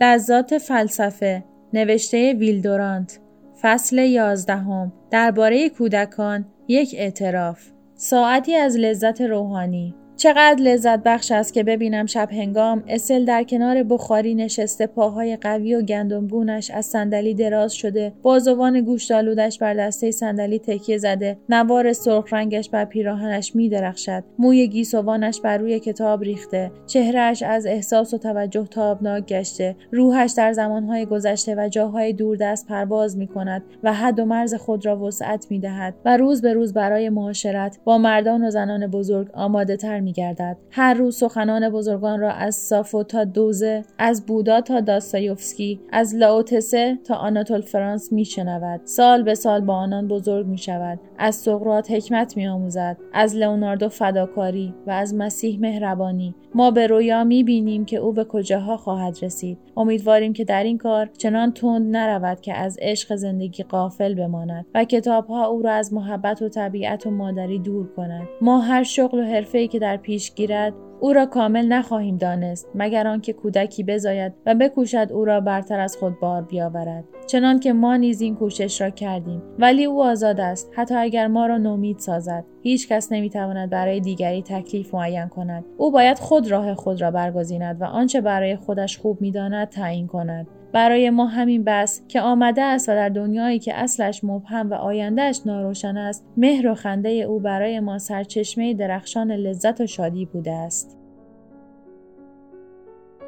لذات فلسفه نوشته ویلدورانت فصل یازدهم. درباره کودکان یک اعتراف. ساعتی از لذت روحانی. چقدر لذت بخش است که ببینم شب هنگام اسل در کنار بخاری نشسته پاهای قوی و گندمگونش از صندلی دراز شده بازوان گوشتالودش بر دسته صندلی تکیه زده نوار سرخ رنگش بر پیراهنش می درخشد موی گیسوانش بر روی کتاب ریخته چهرهش از احساس و توجه تابناک گشته روحش در زمانهای گذشته و جاهای دوردست پرواز می کند و حد و مرز خود را وسعت می دهد و روز به روز برای معاشرت با مردان و زنان بزرگ آماده تر گردد. هر روز سخنان بزرگان را از سافو تا دوزه از بودا تا داستایوفسکی از لاوتسه تا آناتول فرانس میشنود. سال به سال با آنان بزرگ می شود از سقراط حکمت می آموزد از لئوناردو فداکاری و از مسیح مهربانی. ما به رویا می بینیم که او به کجاها خواهد رسید. امیدواریم که در این کار چنان تند نرود که از عشق زندگی قافل بماند و کتابها او را از محبت و طبیعت و مادری دور کند. ما هر شغل و حرفه‌ای که در پیش گیرد او را کامل نخواهیم دانست مگر آنکه کودکی بزاید و بکوشد او را برتر از خود بار بیاورد. چنان که ما نیز این کوشش را کردیم ولی او آزاد است حتی اگر ما را نومید سازد. هیچ کس نمی‌تواند برای دیگری تکلیف معین کند. او باید خود راه خود را برگزیند و آنچه برای خودش خوب می‌داند تعیین کند. برای ما همین بس که آمده است و در دنیایی که اصلش مبهم و آیندهش ناروشن است مهر و خنده او برای ما سرچشمه درخشان لذت و شادی بوده است.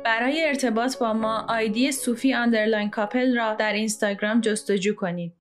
برای ارتباط با ما آیدی صوفی underline کاپل را در اینستاگرام جستجو کنید.